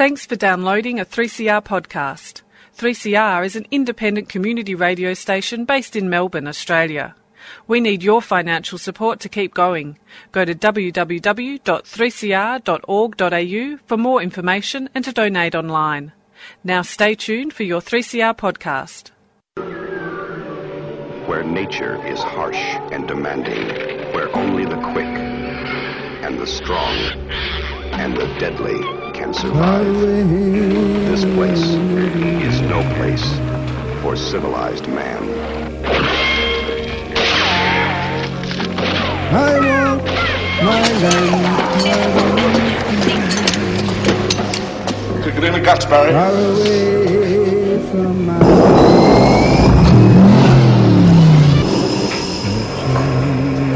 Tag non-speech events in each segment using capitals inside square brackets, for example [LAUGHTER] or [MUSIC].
Thanks for downloading a 3CR podcast. 3CR is an independent community radio station based in Melbourne, Australia. We need your financial support to keep going. Go to www.3cr.org.au for more information and to donate online. Now stay tuned for your 3CR podcast. Where nature is harsh and demanding, where only the quick and the strong and the deadly can survive. This place is no place for civilized man. I want my land, Took it in the guts, Barry. far away from my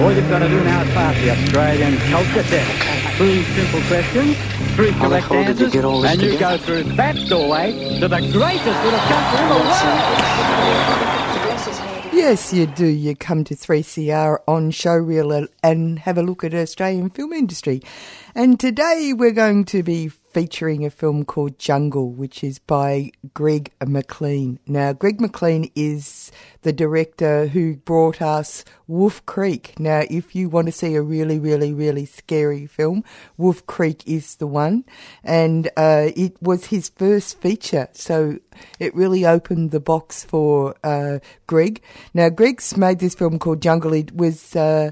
All you've got to do now is pass the Australian culture test. Three simple questions, three How the correct hell did you get all this and you go through that doorway to the greatest little country in the world. Yes, you do. You come to 3CR on Showreel and have a look at Australian film industry. And today we're going to be featuring a film called Jungle, which is by Greg McLean. Now, Greg McLean is the director who brought us Wolf Creek. Now, if you want to see a really, really, really scary film, Wolf Creek is the one. And uh, it was his first feature, so it really opened the box for uh, Greg. Now, Greg's made this film called Jungle. It was uh,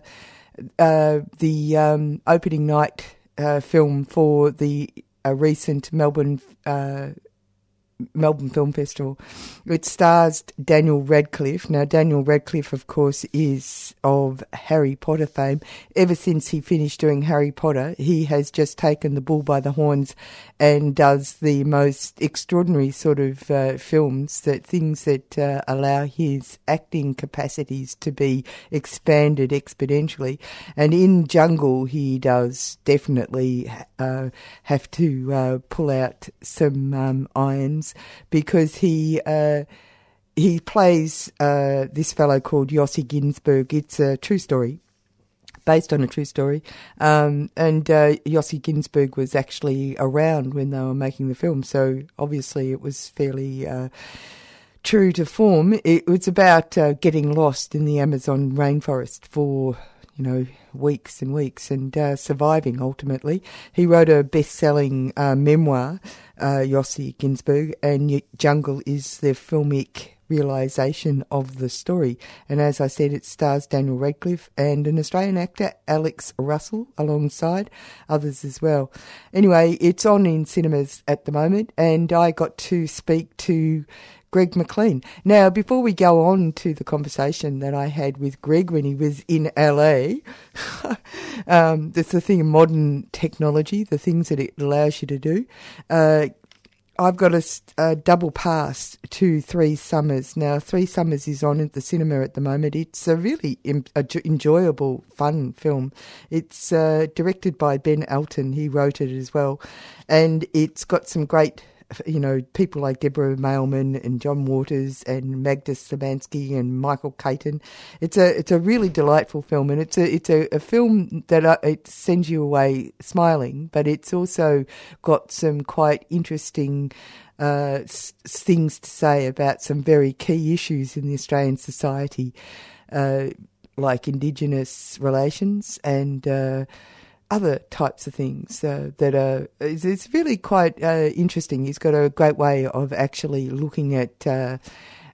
uh, the um, opening night uh, film for the uh, recent Melbourne uh, Melbourne Film Festival. It stars Daniel Radcliffe. Now, Daniel Radcliffe, of course, is of Harry Potter fame. Ever since he finished doing Harry Potter, he has just taken the bull by the horns and does the most extraordinary sort of uh, films that things that uh, allow his acting capacities to be expanded exponentially. And in Jungle, he does definitely uh, have to uh, pull out some um, irons because he uh, he plays uh, this fellow called Yossi Ghinsberg. It's a true story. Based on a true story, um, and uh, Yossi Ghinsberg was actually around when they were making the film, so obviously it was fairly uh, true to form. It was about uh, getting lost in the Amazon rainforest for, you know, weeks and weeks and uh, surviving ultimately. He wrote a best selling uh, memoir, uh, Yossi Ghinsberg, and Jungle is the filmic realization of the story. And as I said, it stars Daniel Radcliffe and an Australian actor, Alex Russell, alongside others as well. Anyway, it's on in cinemas at the moment, and I got to speak to Greg McLean. Now, before we go on to the conversation that I had with Greg when he was in LA, [LAUGHS] um, that's the thing of modern technology, the things that it allows you to do. Uh, I've got a double pass to Three Summers. Now, Three Summers is on at the cinema at the moment. It's a really a enjoyable, fun film. It's uh, directed by Ben Elton. He wrote it as well. And it's got some great you know, people like Deborah Mailman and John Waters and Magda Szubanski and Michael Caton. It's a it's a really delightful film, and it's a it's a, a film that uh, it sends you away smiling, but it's also got some quite interesting uh, s- things to say about some very key issues in the Australian society, uh, like Indigenous relations and. Uh, other types of things uh, that are it's, it's really quite uh, interesting. He's got a great way of actually looking at uh,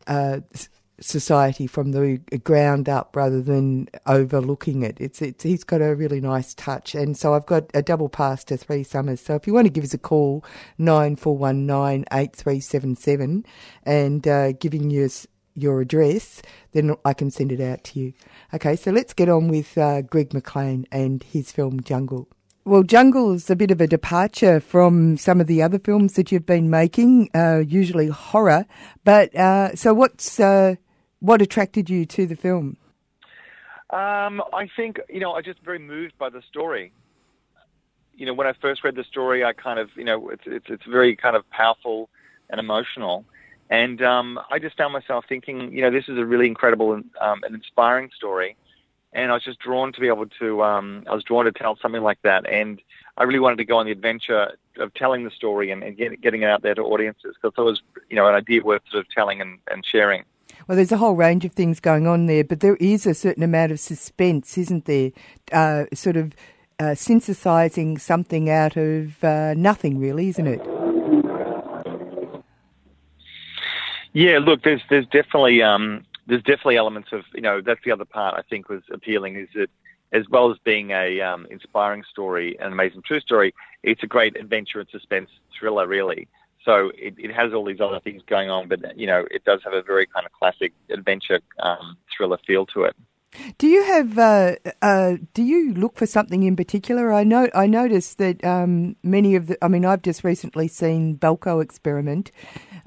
uh, society from the ground up rather than overlooking it. It's it's he's got a really nice touch, and so I've got a double pass to Three Summers. So if you want to give us a call, nine four one nine eight three seven seven, and uh, giving us your address, then I can send it out to you. Okay, so let's get on with uh, Greg McLean and his film Jungle. Well, Jungle is a bit of a departure from some of the other films that you've been making, uh, usually horror. But uh, so, what's uh, what attracted you to the film? Um, I think you know I just very moved by the story. You know, when I first read the story, I kind of you know it's it's it's very kind of powerful and emotional, and um, I just found myself thinking, you know, this is a really incredible and um, an inspiring story, and I was just drawn to be able to. Um, I was drawn to tell something like that, and I really wanted to go on the adventure of telling the story and, and get, getting it out there to audiences because it was you know an idea worth sort of telling and, and sharing. Well, there's a whole range of things going on there, but there is a certain amount of suspense, isn't there? Uh, sort of uh, synthesizing something out of uh, nothing, really, isn't it? Yeah, look, there's there's definitely um, there's definitely elements of you know that's the other part I think was appealing is that as well as being a um, inspiring story, an amazing true story, it's a great adventure and suspense thriller, really. So it, it has all these other things going on, but you know it does have a very kind of classic adventure um, thriller feel to it. Do you have? Uh, uh, do you look for something in particular? I know. I noticed that um, many of the. I mean, I've just recently seen Belko Experiment,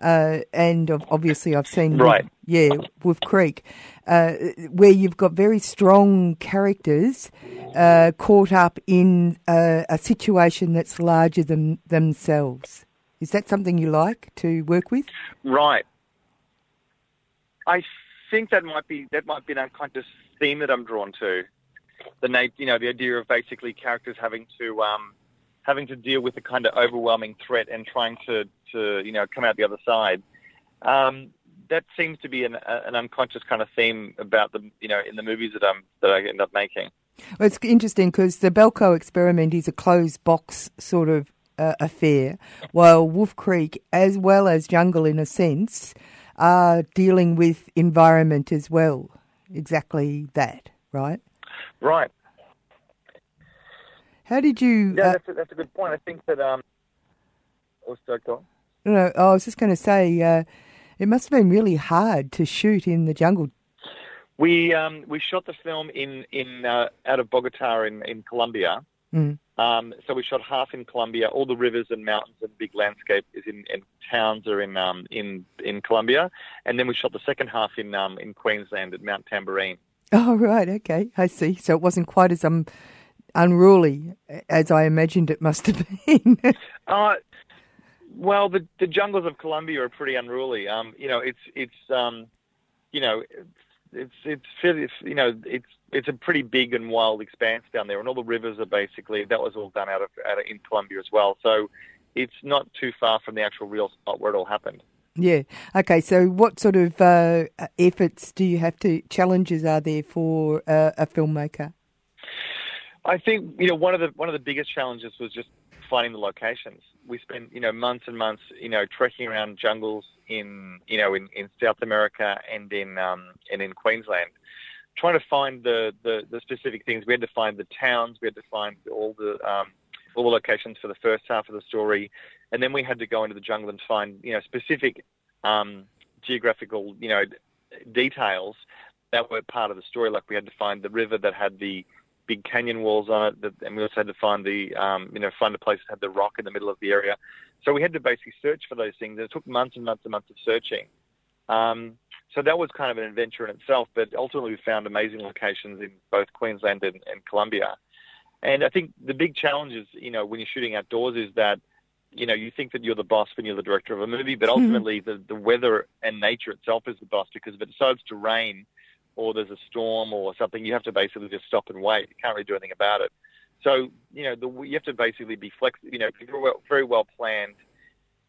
uh, and obviously I've seen right. Wolf, yeah, Wolf Creek, uh, where you've got very strong characters uh, caught up in uh, a situation that's larger than themselves. Is that something you like to work with? Right. I think that might be that might be an unconscious theme that I'm drawn to. The you know, the idea of basically characters having to um, having to deal with a kind of overwhelming threat and trying to, to you know come out the other side. Um, that seems to be an, an unconscious kind of theme about the you know in the movies that I'm that I end up making. Well, it's interesting because the Belko experiment is a closed box sort of uh, affair, while Wolf Creek, as well as Jungle in a sense, are dealing with environment as well. Exactly that, right? Right. How did you? Yeah, uh, that's, a, that's a good point. I think that. Um, oh, start going. No, no, I was just going to say uh, it must have been really hard to shoot in the jungle. We um, we shot the film in in uh, out of Bogota in in Colombia. Mm. Um, so we shot half in Colombia. All the rivers and mountains and big landscape is in, towns are in um, in in Colombia, and then we shot the second half in um, in Queensland at Mount Tamborine. Oh right, okay, I see. So it wasn't quite as um unruly as I imagined it must have been. [LAUGHS] uh, well, the the jungles of Colombia are pretty unruly. Um, you know, it's it's um, you know, it's it's fairly, you know, it's it's a pretty big and wild expanse down there, and all the rivers are basically that was all done out of, out of in Colombia as well. So it's not too far from the actual real spot where it all happened. Yeah. Okay. So, what sort of uh, efforts do you have to challenges are there for uh, a filmmaker? I think you know one of the one of the biggest challenges was just finding the locations. We spent you know months and months you know trekking around jungles in you know in, in South America and in um, and in Queensland, trying to find the, the, the specific things. We had to find the towns. We had to find all the um, all the locations for the first half of the story, and then we had to go into the jungle and find you know specific um, geographical you know details that were part of the story. Like we had to find the river that had the big canyon walls on it, and we also had to find the um, you know find a place that had the rock in the middle of the area. So we had to basically search for those things, and it took months and months and months of searching. Um, so that was kind of an adventure in itself. But ultimately, we found amazing locations in both Queensland and, and Colombia. And I think the big challenge is, you know, when you're shooting outdoors, is that you know you think that you're the boss when you're the director of a movie, but mm-hmm. ultimately mm-hmm. the the weather and nature itself is the boss because if it decides to rain or there's a storm or something, you have to basically just stop and wait. You can't really do anything about it. So you know, the, you have to basically be flexible. You know, very well, very well planned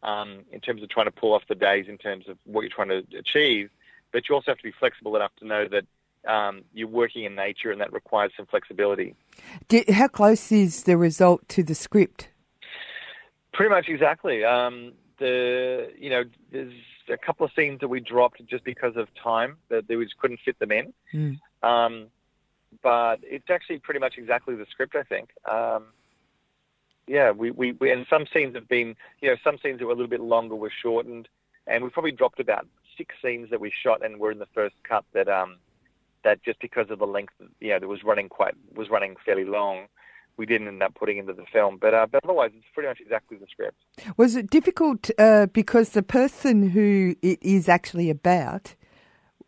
um, in terms of trying to pull off the days in terms of what you're trying to achieve but you also have to be flexible enough to know that um, you're working in nature and that requires some flexibility. how close is the result to the script? Pretty much exactly. Um, the you know there's a couple of scenes that we dropped just because of time that we just couldn't fit them in. Mm. Um, but it's actually pretty much exactly the script, I think. Um, yeah, we, we, we, and some scenes have been, you know, some scenes that were a little bit longer were shortened, and we probably dropped about six scenes that we shot and were in the first cut that um that just because of the length, you know, that was running quite was running fairly long, we didn't end up putting into the film. But uh, but otherwise, it's pretty much exactly the script. Was it difficult uh, because the person who it is actually about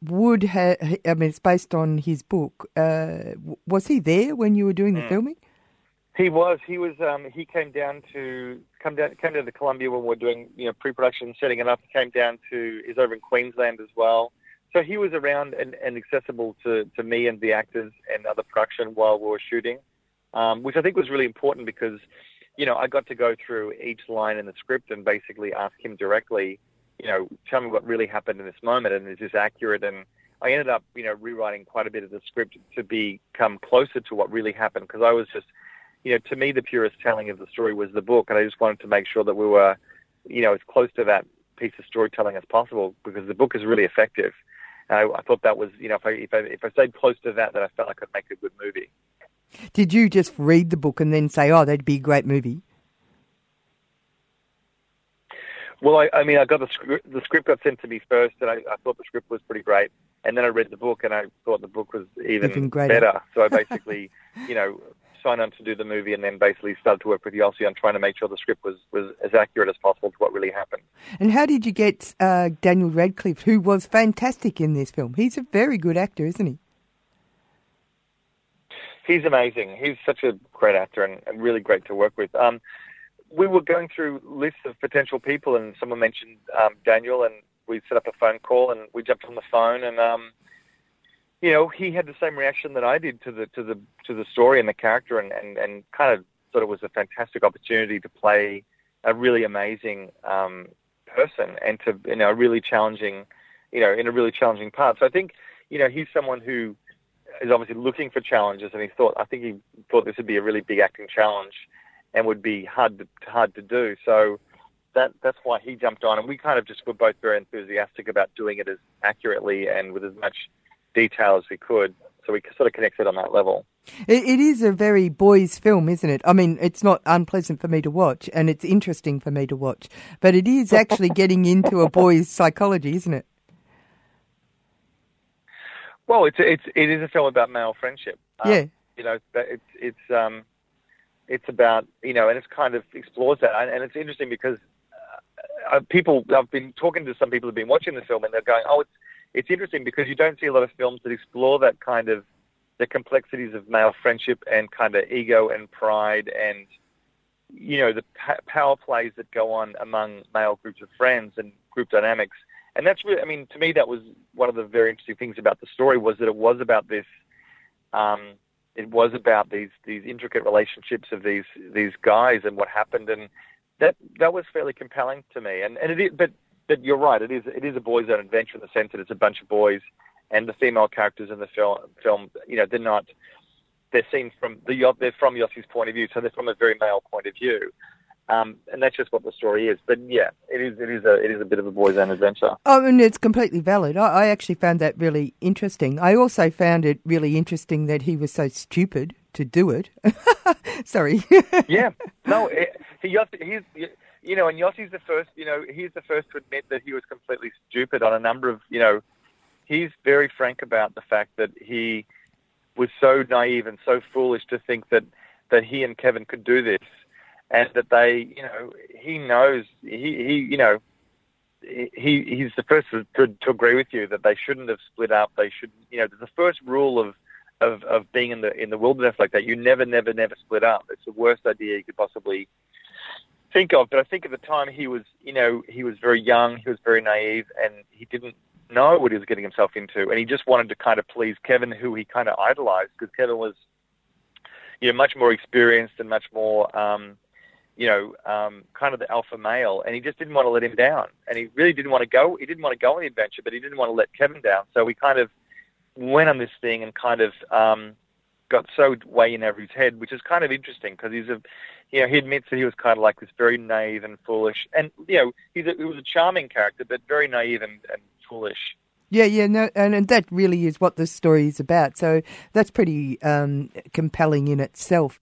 would have? I mean, it's based on his book. Uh, was he there when you were doing the mm. filming? He was. He was. Um, he came down to come down came to Colombia when we were doing you know pre-production, setting it up. Came down to is over in Queensland as well. So he was around and, and accessible to, to me and the actors and other production while we were shooting, um, which I think was really important because you know, I got to go through each line in the script and basically ask him directly, you know, tell me what really happened in this moment and is this accurate? And I ended up, you know, rewriting quite a bit of the script to become closer to what really happened because I was just, you know, to me, the purest telling of the story was the book. And I just wanted to make sure that we were, you know, as close to that piece of storytelling as possible because the book is really effective. And I, I thought that was, you know, if I, if I, if I stayed close to that, then I felt I could make a good movie. Did you just read the book and then say, "Oh, that'd be a great movie"? Well, I, I mean, I got the script. The script got sent to me first, and I, I thought the script was pretty great. And then I read the book, and I thought the book was even, Even better. So I basically, [LAUGHS] you know, signed on to do the movie, and then basically started to work with Yossi on trying to make sure the script was was as accurate as possible to what really happened. And how did you get uh, Daniel Radcliffe, who was fantastic in this film? He's a very good actor, isn't he? He's amazing. He's such a great actor and, and really great to work with. Um, we were going through lists of potential people, and someone mentioned um, Daniel, and we set up a phone call, and we jumped on the phone, and um, you know, he had the same reaction that I did to the to the to the story and the character, and and, and kind of thought it was a fantastic opportunity to play a really amazing um, person and to you know a really challenging, you know, in a really challenging part. So I think you know he's someone who is obviously looking for challenges, and he thought I think he thought this would be a really big acting challenge, and would be hard to, hard to do. So that that's why he jumped on, and we kind of just were both very enthusiastic about doing it as accurately and with as much detail as we could. So we sort of connected on that level. It, it is a very boys' film, isn't it? I mean, it's not unpleasant for me to watch, and it's interesting for me to watch, but it is actually [LAUGHS] getting into a boy's psychology, isn't it? Well, it's it's it is a film about male friendship. Um, Yeah. you know, it's it's um, it's about you know, and it's kind of explores that, and, and it's interesting because uh, uh, people I've been talking to some people who've been watching the film, and they're going, oh, it's it's interesting because you don't see a lot of films that explore that kind of the complexities of male friendship and kind of ego and pride and you know the power plays that go on among male groups of friends and group dynamics. And that's really i mean to me that was one of the very interesting things about the story was that it was about this um it was about these these intricate relationships of these these guys and what happened. And that that was fairly compelling to me. And and it but but you're right it is it is a boys own adventure in the sense that it's a bunch of boys and the female characters in the film film you know they're not they're seen from the they're from Yossi's point of view so they're from a very male point of view um, and that's just what the story is. But yeah, it is it is a it is a bit of a boys' own adventure. Oh, and it's completely valid. I, I actually found that really interesting. I also found it really interesting that he was so stupid to do it. [LAUGHS] Sorry. yeah, no, it, he he's you know, and Yossi's the first. You know, he's the first to admit that he was completely stupid on a number of. You know, he's very frank about the fact that he was so naive and so foolish to think that that he and Kevin could do this and that they, you know, he knows he, he you know, he he's the first to, to, agree with you that they shouldn't have split up. They should, you know, the first rule of of of being in the in the wilderness like that, you never, never, never split up. It's the worst idea you could possibly think of. But I think at the time he was, you know, he was very young, he was very naive, and he didn't know what he was getting himself into, and he just wanted to kind of please Kevin, who he kind of idolized, because Kevin was, you know, much more experienced and much more. Um, you know, um, kind of the alpha male, and he just didn't want to let him down. And he really didn't want to go. He didn't want to go on the adventure, but he didn't want to let Kevin down. So we kind of went on this thing and kind of um, got so way in his head, which is kind of interesting because he's a, you know, he admits that he was kind of like this very naive and foolish, and you know, he's a, he was a charming character, but very naive and, and foolish. Yeah, yeah, no, and, and that really is what this story is about. So that's pretty um, compelling in itself.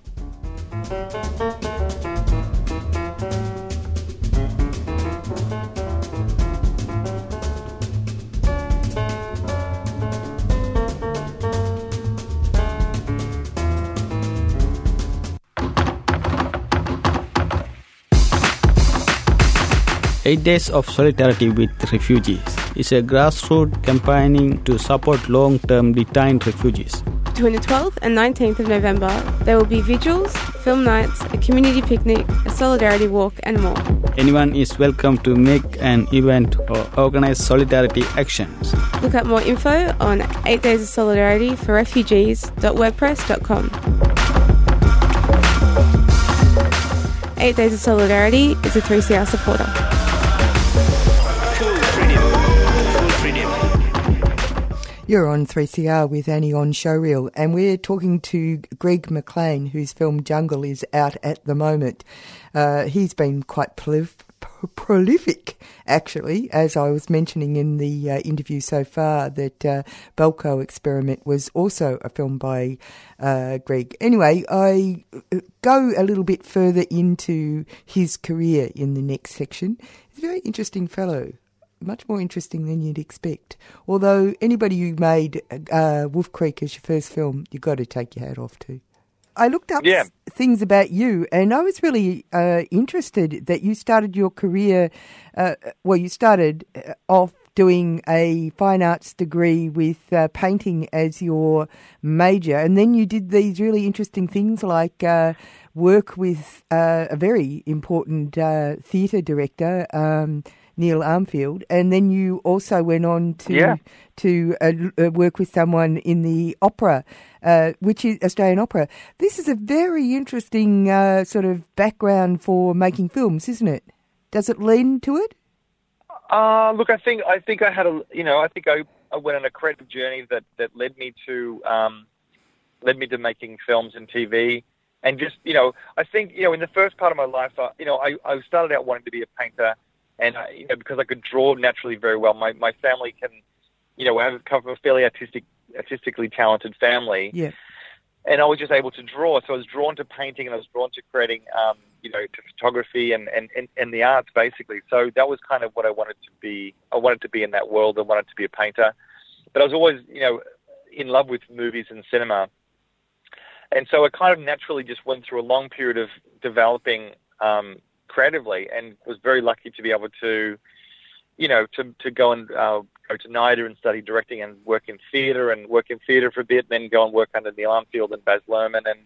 Eight days of solidarity with refugees. is a grassroots campaigning to support long-term detained refugees. Between the 12th and 19th of November, there will be vigils, film nights, a community picnic, a solidarity walk, and more. Anyone is welcome to make an event or organize solidarity actions. Look up more info on 8 Days of Solidarity for Refugees.wordpress.com. 8 Days of Solidarity is a 3CR supporter. You're on 3CR with Annie on Showreel, and we're talking to Greg McLean, whose film Jungle is out at the moment. Uh, he's been quite prolif- prolific, actually, as I was mentioning in the uh, interview so far, that uh, Belko Experiment was also a film by uh, Greg. Anyway, I uh, go a little bit further into his career in the next section. He's a very interesting fellow much more interesting than you'd expect. Although anybody who made uh, Wolf Creek as your first film, you've got to take your hat off to. I looked up Yeah. things about you, and I was really uh, interested that you started your career. Uh, well, you started uh, off doing a fine arts degree with uh, painting as your major, and then you did these really interesting things like uh, work with uh, a very important uh, theatre director. Um, Neil Armfield, and then you also went on to Yeah. to uh, uh, work with someone in the opera, uh, which is Australian opera. This is a very interesting uh, sort of background for making films, isn't it? Does it lend to it? Uh, look, I think I think I had a you know I think I, I went on a creative journey that that led me to um, led me to making films and TV, and just you know I think you know in the first part of my life, uh, you know I, I started out wanting to be a painter, and I, you know because I could draw naturally very well. My my family can, you know, have come from a fairly artistic artistically talented family, Yeah. and I was just able to draw. So I was drawn to painting and I was drawn to creating, um, you know, to photography and, and, and, and the arts basically. So that was kind of what I wanted to be. I wanted to be in that world. I wanted to be a painter, but I was always, you know, in love with movies and cinema. And so I kind of naturally just went through a long period of developing um, creatively, and was very lucky to be able to, you know, to to go and uh, go to NIDA and study directing and work in theatre and work in theatre for a bit, then go and work under Neil Armfield and Baz Luhrmann, and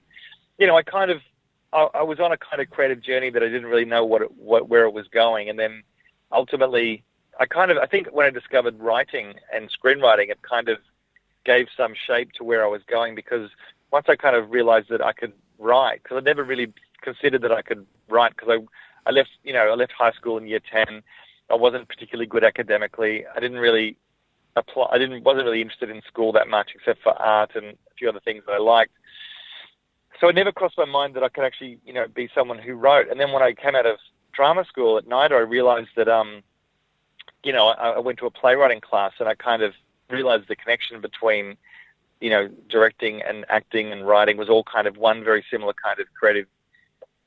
you know, I kind of I, I was on a kind of creative journey that I didn't really know what, it, what where it was going, and then ultimately, I kind of I think when I discovered writing and screenwriting, it kind of gave some shape to where I was going because once I kind of realized that I could write, because I never really considered that I could write because I I left you know I left high school in year ten. I wasn't particularly good academically. I didn't really apply. I didn't wasn't really interested in school that much, except for art and a few other things that I liked. So it never crossed my mind that I could actually, you know, be someone who wrote. And then when I came out of drama school at NIDA, I realized that, um, you know, I, I went to a playwriting class and I kind of realized the connection between, you know, directing and acting and writing was all kind of one very similar kind of creative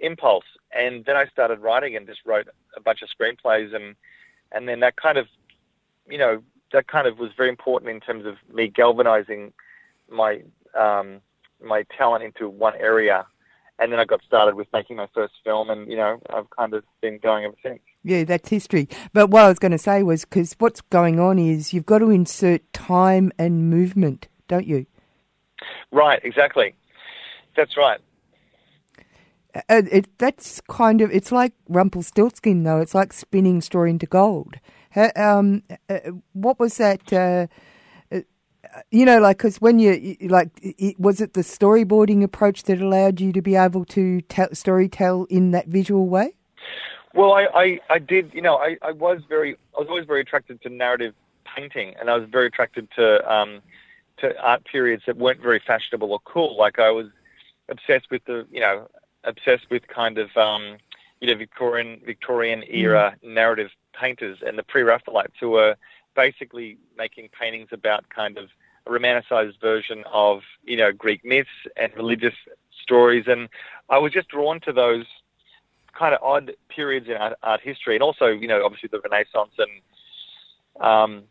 impulse. And then I started writing and just wrote a bunch of screenplays and and then that kind of, you know, that kind of was very important in terms of me galvanizing my um, my talent into one area. And then I got started with making my first film, and you know I've kind of been going ever since. Yeah, that's history. But what I was going to say was because what's going on is you've got to insert time and movement, don't you? Right, exactly. That's right. Uh, it, that's kind of it's like Rumpelstiltskin, though. It's like spinning straw into gold. Ha- um, uh, what was that? Uh, uh, you know, like because when you you- like, it, was it the storyboarding approach that allowed you to be able to tell, story tell in that visual way? Well, I, I, I did, you know, I, I was very, I was always very attracted to narrative painting, and I was very attracted to, um, to art periods that weren't very fashionable or cool. Like I was obsessed with the, you know, obsessed with kind of, um, you know, Victorian, Victorian era narrative painters and the pre-Raphaelites who were basically making paintings about kind of a romanticized version of, you know, Greek myths and religious stories, and I was just drawn to those kind of odd periods in art, art history, and also, you know, obviously the Renaissance and, um,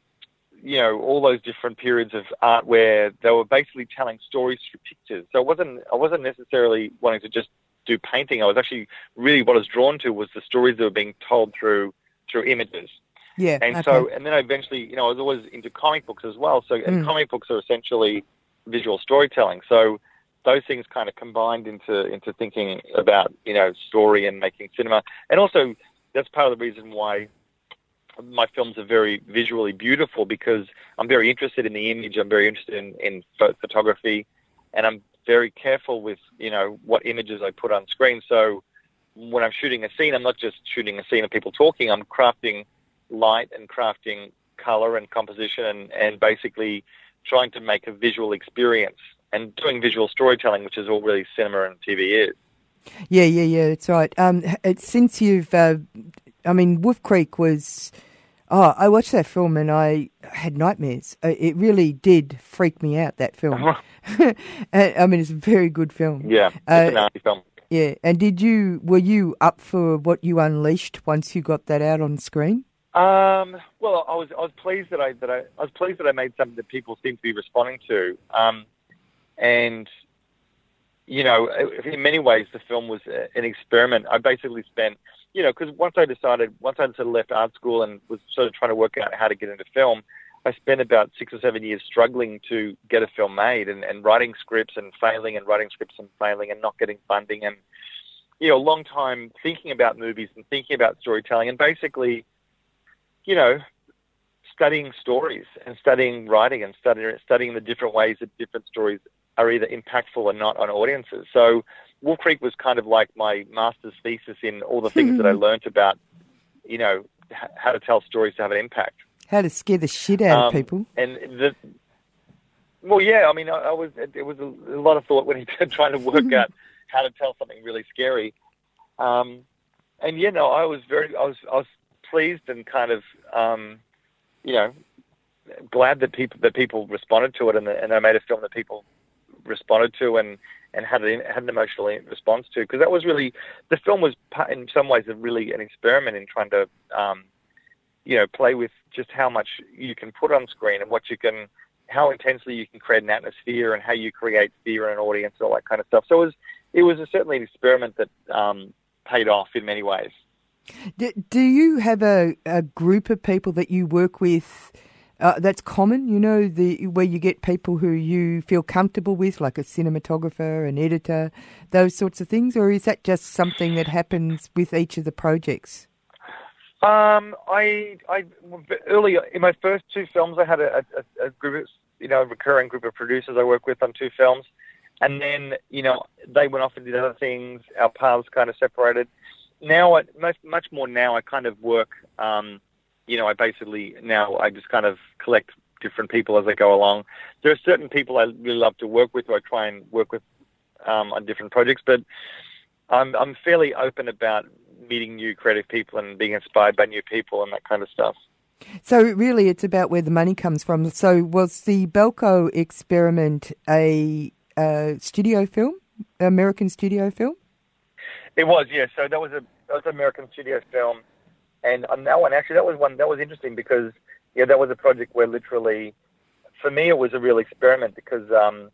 you know, all those different periods of art where they were basically telling stories through pictures. So it wasn't, I wasn't necessarily wanting to just do painting. I was actually really what I was drawn to was the stories that were being told through through images, Yeah. And okay. so, and then I eventually, you know, I was always into comic books as well. So, and Mm. comic books are essentially visual storytelling. So, those things kind of combined into into thinking about you know story and making cinema, and also that's part of the reason why my films are very visually beautiful because I'm very interested in the image. I'm very interested in in photography, and I'm very careful with you know what images I put on screen. So when I'm shooting a scene, I'm not just shooting a scene of people talking. I'm crafting light and crafting color and composition and, and basically trying to make a visual experience and doing visual storytelling, which is all really cinema and TV is. Yeah, yeah, yeah. That's right. Um, since you've, uh, I mean, Wolf Creek was. Oh, I watched that film and I had nightmares. Uh, It really did freak me out. That film. [LAUGHS] Uh, I mean, it's a very good film. Yeah, it's Uh, a nasty film. Yeah, and did you were you up for what you unleashed once you got that out on screen? Um, well, I was I was pleased that I that I, I was pleased that I made something that people seem to be responding to, um, and you know, in many ways, the film was an experiment. I basically spent, you know, because once I decided, once I sort of left art school and was sort of trying to work out how to get into film, I spent about six or seven years struggling to get a film made and, and writing scripts and failing and writing scripts and failing and not getting funding and you know, a long time thinking about movies and thinking about storytelling and basically, you know, studying stories and studying writing and studying studying the different ways that different stories are either impactful or not on audiences. So Wolf Creek was kind of like my master's thesis in all the things that I learnt about, you know, h- how to tell stories to have an impact. How to scare the shit out Um, of people? And the well, yeah, I mean, I, I was it was a, a lot of thought when he [LAUGHS] trying to work out how to tell something really scary. Um, and you know, I was very, I was, I was pleased and kind of, um, you know, glad that people that people responded to it, and, and I made a film that people responded to and and had an had an emotional response to because that was really the film was in some ways a really an experiment in trying to um, you know play with just how much you can put on screen and what you can how intensely you can create an atmosphere and how you create fear in an audience and all that kind of stuff. So it was it was a, certainly an experiment that um, paid off in many ways. Do, do you have a, a group of people that you work with uh, that's common? You know, the where you get people who you feel comfortable with, like a cinematographer, an editor, those sorts of things, or is that just something that happens with each of the projects? Um, I, I earlier in my first two films, I had a, a, a group, of, you know, a recurring group of producers I work with on two films, and then you know they went off and did other things. Our paths kind of separated. Now, I, much much more now, I kind of work. Um, you know, I basically now I just kind of collect different people as I go along. There are certain people I really love to work with, who I try and work with um, on different projects, but I'm I'm fairly open about meeting new creative people and being inspired by new people and that kind of stuff. So really, it's about where the money comes from. So was the Belko experiment a, uh studio film, American studio film? It was, yeah. So that was a that was an American studio film, and on that one actually that was one that was interesting because yeah that was a project where literally, for me it was a real experiment because um,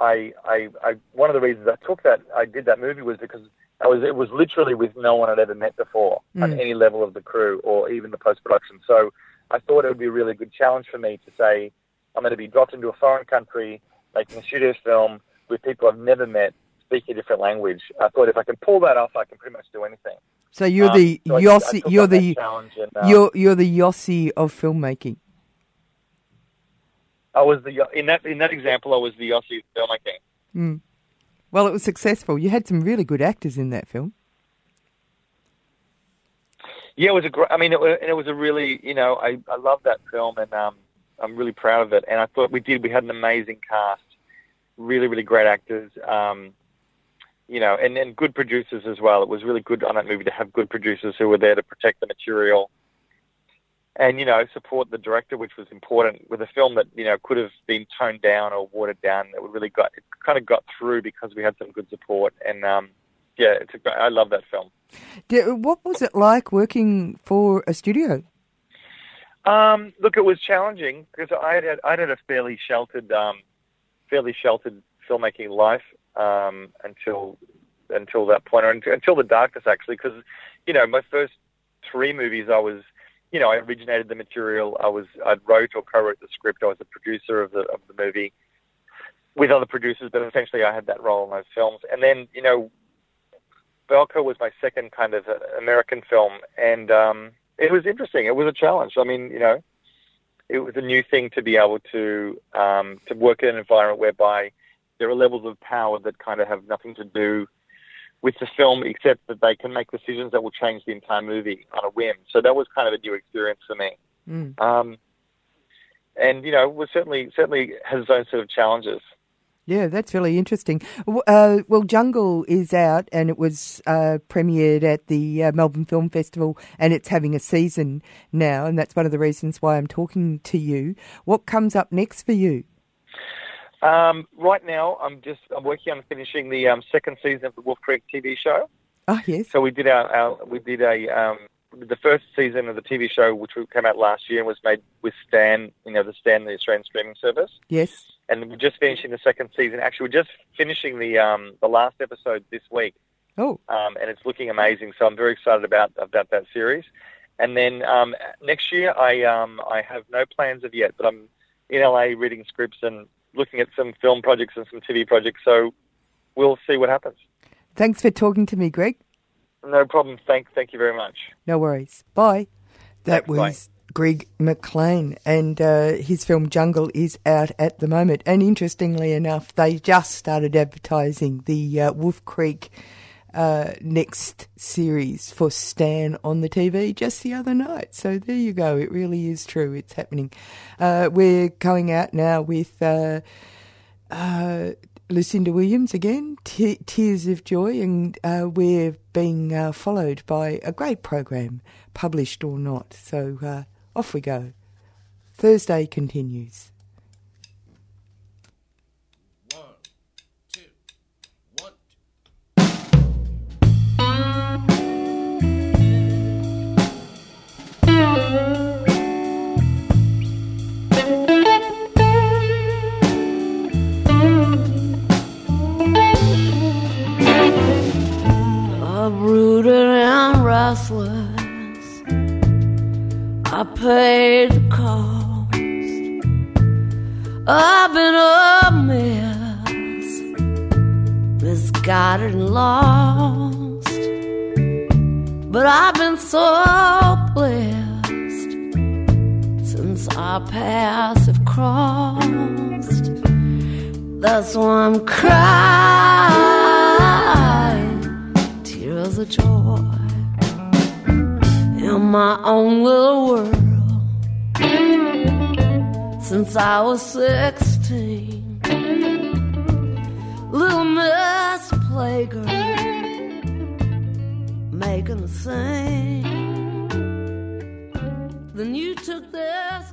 I, I I one of the reasons I took that I did that movie was because I was it was literally with no one I'd ever met before on Mm. any level of the crew or even the post production. So I thought it would be a really good challenge for me to say I'm going to be dropped into a foreign country making a studio film with people I've never met speaking a different language. I thought if I can pull that off, I can pretty much do anything. So you're Um, the so I- I Yossi. you're the and, um, you're you're the Yossi of filmmaking. I was the in that in that example. I was the Aussie filmmaking. Mm. Well, it was successful. You had some really good actors in that film. Yeah, it was a great. I mean, it was, and it was a really, you know, I I love that film, and um, I'm really proud of it. And I thought we did. We had an amazing cast, really, really great actors. Um, you know, and and good producers as well. It was really good on that movie to have good producers who were there to protect the material. And you know, support the director, which was important with a film that you know could have been toned down or watered down. It really got it kind of got through because we had some good support. And um, yeah, it's a, great- I love that film. What was it like working for a studio? Um, look, it was challenging because I had I had a fairly sheltered, um, fairly sheltered filmmaking life um, until until that point, or until, the darkness actually. Because you know, my first three movies, I was you know, I originated the material. I was I wrote or co-wrote the script. I was the producer of the of the movie with other producers, but essentially I had that role in those films. And then you know, Belko was my second kind of uh, American film, and um, it was interesting. It was a challenge. I mean, you know, it was a new thing to be able to um, to work in an environment whereby there are levels of power that kind of have nothing to do with the film, except that they can make decisions that will change the entire movie on a whim. So that was kind of a new experience for me. Mm. Um, and you know, was certainly certainly has its own set of challenges. Yeah, that's really interesting. Uh, well, Jungle is out and it was uh, premiered at the uh, Melbourne Film Festival and it's having a season now, and that's one of the reasons why I'm talking to you. What comes up next for you? Um, right now, I'm just I'm working on finishing the um, second season of the Wolf Creek TV show. Oh yes. So we did our, our we did a um, the first season of the TV show, which came out last year and was made with Stan, you know, the Stan, the Australian streaming service. Yes. And we're just finishing the second season. Actually, we're just finishing the um, the last episode this week. Oh. Um, and it's looking amazing. So I'm very excited about about that series. And then um, next year, I um, I have no plans of yet, but I'm in LA reading scripts and looking at some film projects and some TV projects. So we'll see what happens. Thanks for talking to me, Greg. No problem. Thank, thank you very much. No worries. Bye. That Thanks, was Greg McLean, and uh, his film Jungle is out at the moment. And interestingly enough, they just started advertising the uh, Wolf Creek uh, next series for Stan on the TV just the other night. So there you go. It really is true. It's happening. Uh, we're going out now with. Uh, uh, Lucinda Williams again, Te- Tears of Joy, and uh, we're being uh, followed by a great program, published or not. So off we go. Thursday continues. Restless, I paid the cost. I've been a mess, misguided and lost. But I've been so blessed since our paths have crossed. That's why I'm crying tears of joy in my own little world. Since I was sixteen, little Miss Playgirl making a scene. Then you took this